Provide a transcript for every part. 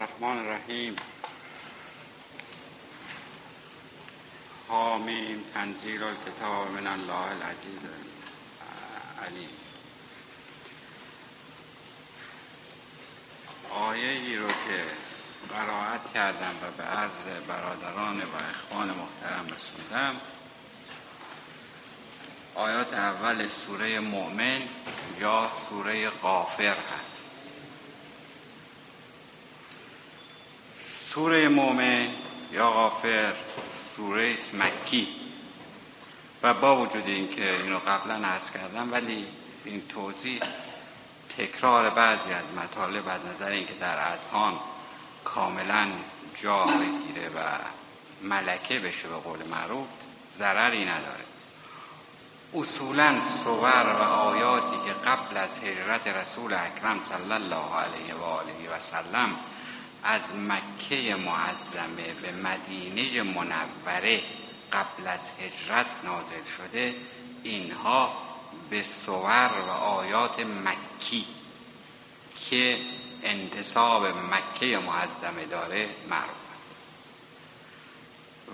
الرحمن الرحیم. حامیم تنزیل الکتاب من الله العزیز علیم آیه ای رو که قرائت کردم و به عرض برادران و اخوان محترم رسوندم آیات اول سوره مؤمن یا سوره قافر هست. سوره مؤمن یا غافر سوره مکی. و با وجود اینکه اینو قبلا عرض کردم ولی این توضیح تکرار بعضی از مطالب از نظر اینکه در اذهان کاملا جا بگیره و ملکه بشه به قول معروف ضرری نداره. اصولا صور و آیاتی که قبل از هجرت رسول اکرم صلی الله علیه و آله و سلم از مکه معظمه به مدینه منوره قبل از هجرت نازل شده اینها به صور و آیات مکی که انتصاب مکه معظمه داره معروف.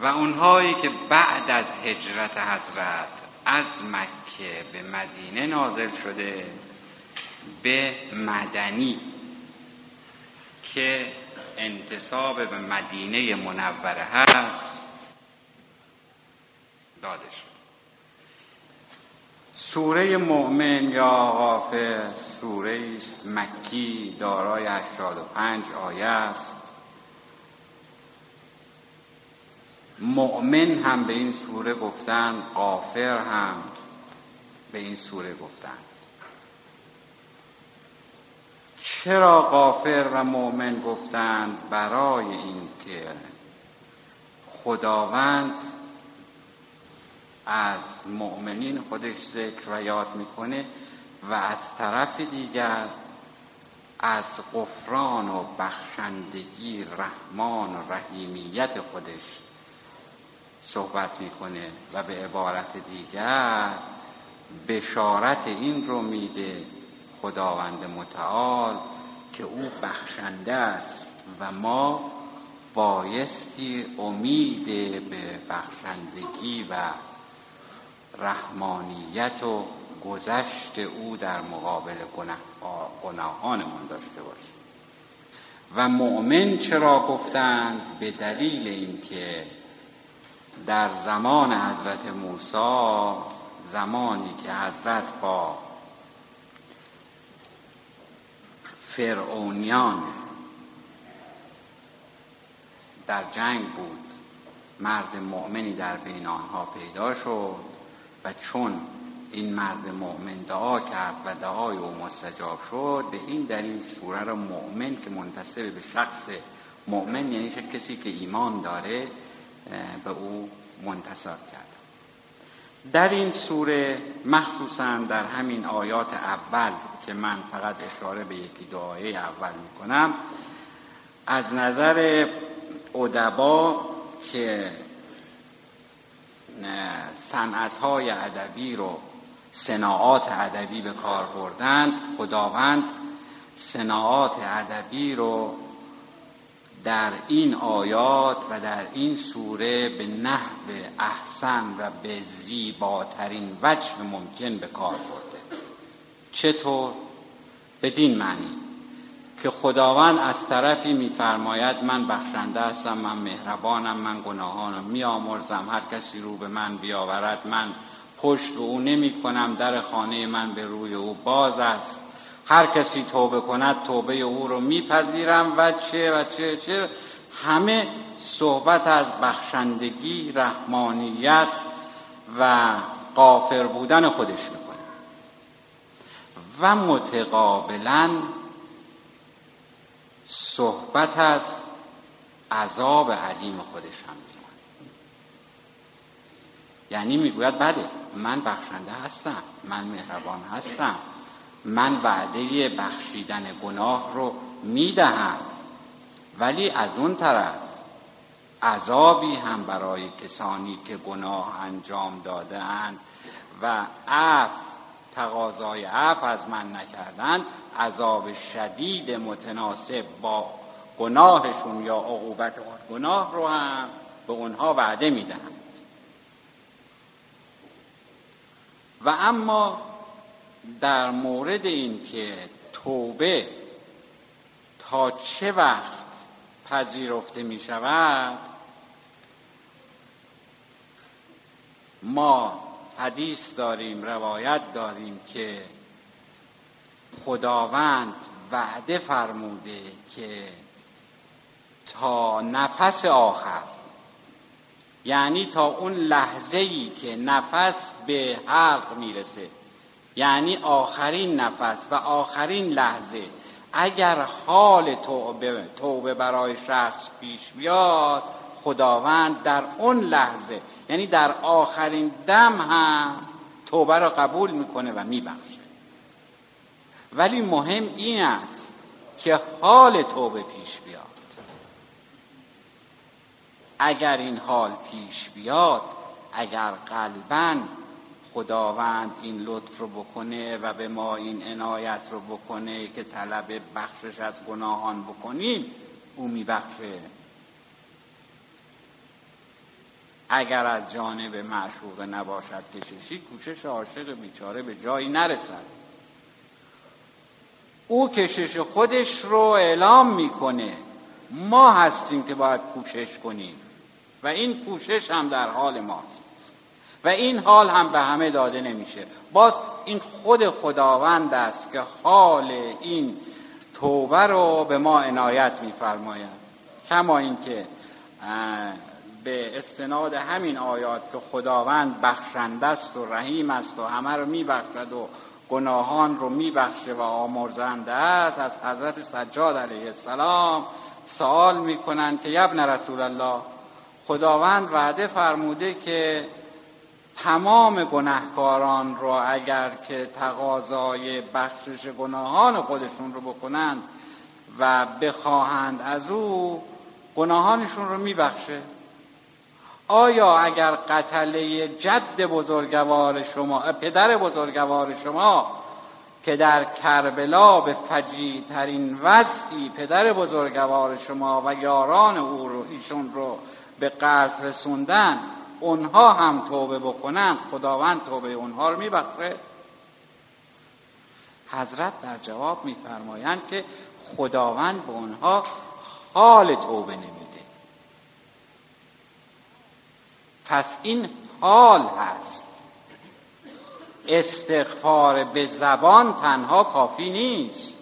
و اونهایی که بعد از هجرت حضرت از مکه به مدینه نازل شده به مدنی که انتصاب به مدینه منوره هست. داده شد. سوره مؤمن یا غافر سوره مکی دارای 85 آیه است. مؤمن هم به این سوره گفتند غافر هم به این سوره گفتند چرا غافر و مؤمن گفتند برای اینکه خداوند از مؤمنین خودش ذکر و یاد می‌کنه و از طرف دیگر از قفران و بخشندگی رحمان و رحیمیت خودش صحبت می‌کنه و به عبارت دیگر بشارت این رو میده خداوند متعال که او بخشنده است و ما بایستی امید به بخشندگی و رحمانیت و گذشت او در مقابل گناهانمون داشته باشیم. و مؤمن چرا گفتند؟ به دلیل اینکه در زمان حضرت موسی زمانی که حضرت با فرعونیان در جنگ بود. مرد مؤمنی در بین آنها پیدا شد و چون این مرد مؤمن دعا کرد و دعای او مستجاب شد به این دلیل سوره را مؤمن که منتصب به شخص مؤمن یعنی کسی که ایمان داره به او منتصب کرد. در این سوره مخصوصا در همین آیات اول که من فقط اشاره به یکی دعای اول می‌کنم. از نظر ادبا که صنعت های ادبی رو صناعات ادبی به کار بردند خداوند صناعات ادبی رو در این آیات و در این سوره به نحو احسن و به زیباترین وجه ممکن به کار برده چطور؟ بدین معنی. که خداوند از طرفی میفرماید من بخشنده هستم من مهربانم من گناهانم میآمرزم هر کسی رو به من بیاورد من پشت به او نمی کنم در خانه من به روی او باز است. هر کسی توبه کند توبه او رو میپذیرم و چه و چه چه. همه صحبت از بخشندگی رحمانیت و قافر بودن خودش می‌کنه. و متقابلا صحبت از عذاب علیم خودش هم می‌کنه یعنی می‌گوید بله من بخشنده هستم من مهربان هستم من وعده بخشیدن گناه رو می‌دهم ولی از اون طرف عذابی هم برای کسانی که گناه انجام دادهاند و عف تقاضای عف از من نکردند عذاب شدید متناسب با گناهشون یا عقوبت گناه رو هم به اونها وعده می‌دهند. و اما در مورد این که توبه تا چه وقت پذیرفته می شود ما حدیث داریم روایت داریم که خداوند وعده فرموده که تا نفس آخر یعنی تا اون لحظه ای که نفس به حلق می‌رسه یعنی آخرین نفس و آخرین لحظه اگر حال توبه, توبه برای شخص پیش بیاد خداوند در اون لحظه یعنی در آخرین دم هم توبه را قبول می‌کنه و میبخشه. ولی مهم این است که حال توبه پیش بیاد. اگر این حال پیش بیاد اگر قلبا خداوند این لطف رو بکنه و به ما این عنایت رو بکنه که طلب بخشش از گناهان بکنیم او میبخشه. اگر از جانب معشوق نباشد کششی کوشش عاشق بیچاره به جایی نرسد. او کشش خودش رو اعلام می‌کنه. ما هستیم که باید کوشش کنیم و این کوشش هم در حال ماست و این حال هم به همه داده نمیشه. باز این خود خداوند است که حال این توبه رو به ما عنایت میفرماید. کما اینکه به استناد همین آیات که خداوند بخشنده است و رحیم است و همه رو میبخشد و گناهان رو میبخشه و آمرزنده است از حضرت سجاد علیه السلام سوال می‌کنند که یبن رسول الله خداوند وعده فرموده که تمام گناهکاران رو اگر که تقاضای بخشش گناهان خودشون رو بکنند و بخواهند از او گناهانشون رو میبخشه. آیا اگر قتله جد بزرگوار شما پدر بزرگوار شما که در کربلا به فجی ترین وضعی پدر بزرگوار شما و یاران او رو ایشون رو به قتل رسوندن اونها هم توبه بکنند خداوند توبه اونها رو میبخشه؟ حضرت در جواب میفرمایند که خداوند به اونها حال توبه نمیده. پس این حال هست. استغفار به زبان تنها کافی نیست.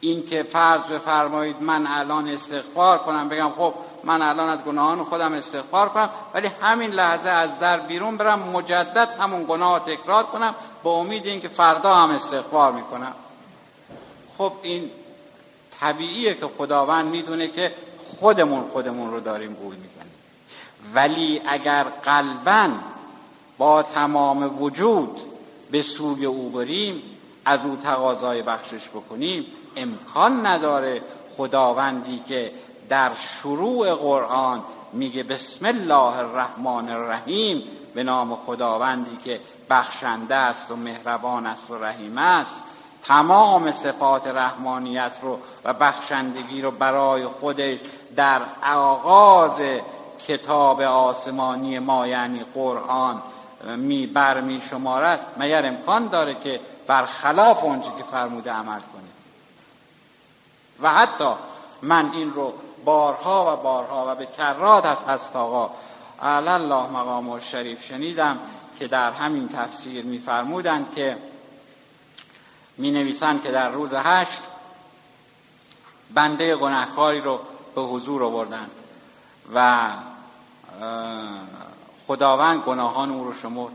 این که فرض بفرمایید من الان استغفار کنم بگم خب من الان از گناهان خودم استغفار کنم ولی همین لحظه از در بیرون برم مجدد همون گناه تکرار کنم با امید اینکه فردا هم استغفار می‌کنم. خب این طبیعیه که خداوند می‌دونه که خودمون خودمون رو داریم گول می‌زنیم. ولی اگر قلبا با تمام وجود به سوی او بریم از او تقاضای بخشش بکنیم امکان نداره خداوندی که در شروع قرآن میگه بسم الله الرحمن الرحیم به نام خداوندی که بخشنده است و مهربان است و رحیم است تمام صفات رحمانیت رو و بخشندگی رو برای خودش در آغاز کتاب آسمانی ما یعنی قرآن می بر می شمارد مگر امکان داره که برخلاف اونچه که فرموده عمل کنه؟ و حتی من این رو بارها و بارها و به کرات از هست آقا الله مقام و شریف شنیدم که در همین تفسیر میفرمودند که می نویسند که در روز هشت بنده گناهکاری رو به حضور آوردن و خداوند گناهان او رو شمرد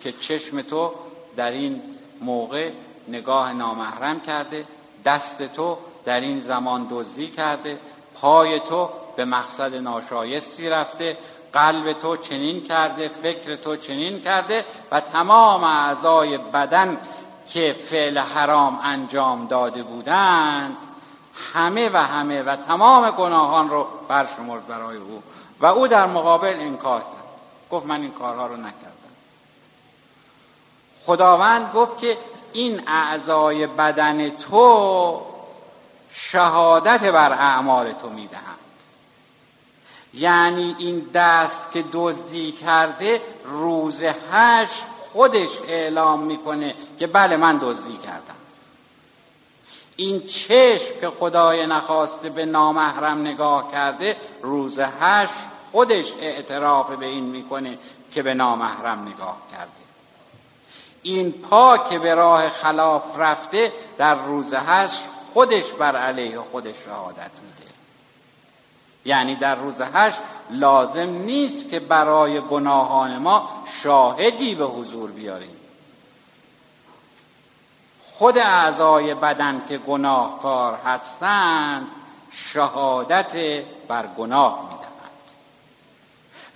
که چشم تو در این موقع نگاه نامحرم کرده دست تو در این زمان دزدی کرده پای تو به مقصد ناشایستی رفته قلب تو چنین کرده فکر تو چنین کرده و تمام اعضای بدن که فعل حرام انجام داده بودند همه و همه و تمام گناهان رو برشمرد برای او. و او در مقابل انکار کرد. گفت من این کارها رو نکردم. خداوند گفت که این اعضای بدن تو شهادت بر اعمال تو می‌دهند. یعنی این دست که دزدی کرده روز هشت خودش اعلام می‌کنه که بله من دزدی کردم. این چشم که خدای نخواسته به نامحرم نگاه کرده روز هشت خودش اعتراف به این می‌کنه که به نامحرم نگاه کرده. این پا که به راه خلاف رفته در روز هشت خودش بر علیه خودش شهادت میده. یعنی در روز هشت لازم نیست که برای گناهان ما شاهدی به حضور بیاریم. خود اعضای بدن که گناهکار هستند شهادت بر گناه می‌دهند.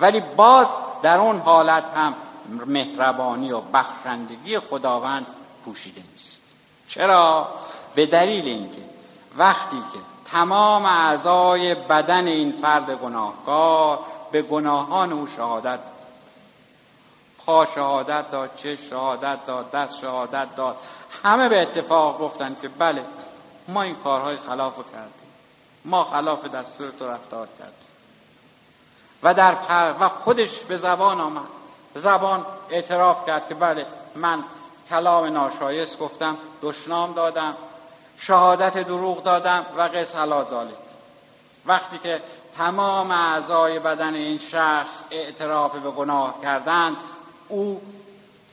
ولی باز در اون حالت هم مهربانی و بخشندگی خداوند پوشیده نیست. چرا؟ به دلیل اینکه وقتی که تمام اعضای بدن این فرد گناهکار به گناهان او شهادت شهادت داد چه شهادت داد دست شهادت داد. همه به اتفاق گفتن که بله ما این کارهای خلاف کردیم. ما خلاف دستور تو رفتار کردیم. و در پر و خودش به زبان آمد. زبان اعتراف کرد که بله من کلام ناشایست گفتم دشنام دادم شهادت دروغ دادم و قص ذالک وقتی که تمام اعضای بدن این شخص اعتراف به گناه کردند او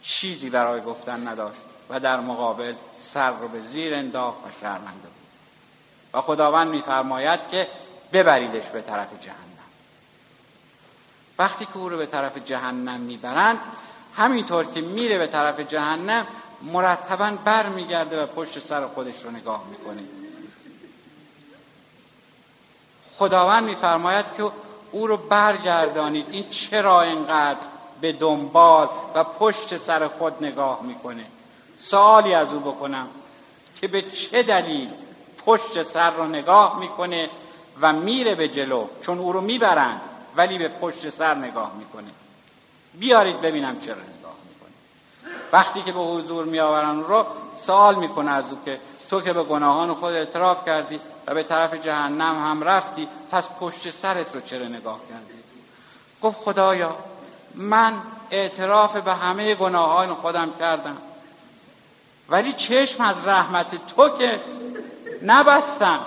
چیزی برای گفتن نداشت و در مقابل سر رو به زیر انداخت و شرمنده بود. و خداوند میفرماید که ببریدش به طرف جهنم. وقتی که او رو به طرف جهنم می‌برند همینطور که میره به طرف جهنم مرتبا بر میگرده و پشت سر خودش رو نگاه می‌کنه. خداوند میفرماید که او رو برگردانید. این چرا اینقدر به دنبال و پشت سر خود نگاه می‌کنه. سوالی از او بکنم که به چه دلیل پشت سر رو نگاه می‌کنه و میره به جلو؟ چون او رو می‌برند ولی به پشت سر نگاه می‌کنه. بیارید ببینم چرا نگاه می‌کنه. وقتی که به حضور میآورن رو سوال می‌کنه از او که تو که به گناهان خود اعتراف کردی و به طرف جهنم هم رفتی پس پشت سرت رو چرا نگاه کردی؟ گفت خدایا من اعتراف به همه گناهان خودم کردم. ولی چشم از رحمت تو که نبستم.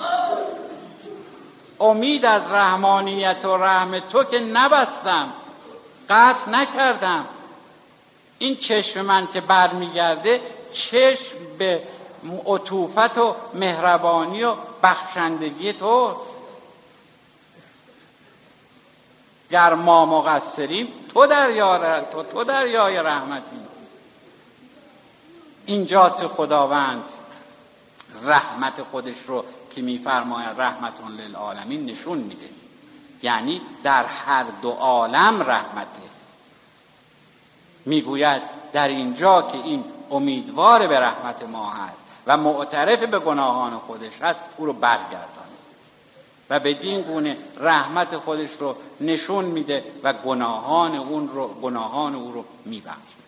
امید از رحمانیت و رحم تو که نبستم. قطع نکردم. این چشم من که برمیگرده چشم به عطوفت و مهربانی و بخشندگی توست. گر ما مقصریم تو در تو تو دریای رحمتی. اینجاست خداوند رحمت خودش رو که میفرماید رحمتون للعالمین نشون میده. یعنی در هر دو عالم رحمته. می‌گوید در اینجا که این امیدوار به رحمت ما هست و معترف به گناهان خودش هست او رو برگردانه و به دین گونه رحمت خودش رو نشون میده و گناهان اون رو گناهان او رو میبخشه.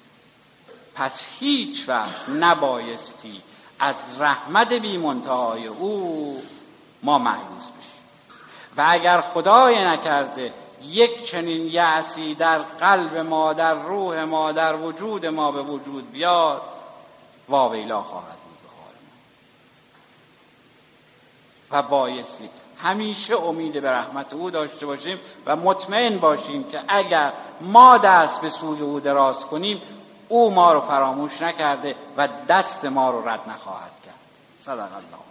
پس هیچ وقت نبایستی از رحمت بی منتهای او ما معیوز بشیم و اگر خدای نکرده یک چنین یعصی در قلب ما در روح ما در وجود ما به وجود بیاد واویلا خواهد بود به حال ما. و بایستی همیشه امید به رحمت او داشته باشیم و مطمئن باشیم که اگر ما دست به سوی او دراز کنیم او ما رو فراموش نکرده و دست ما رو رد نخواهد کرد. صدق الله.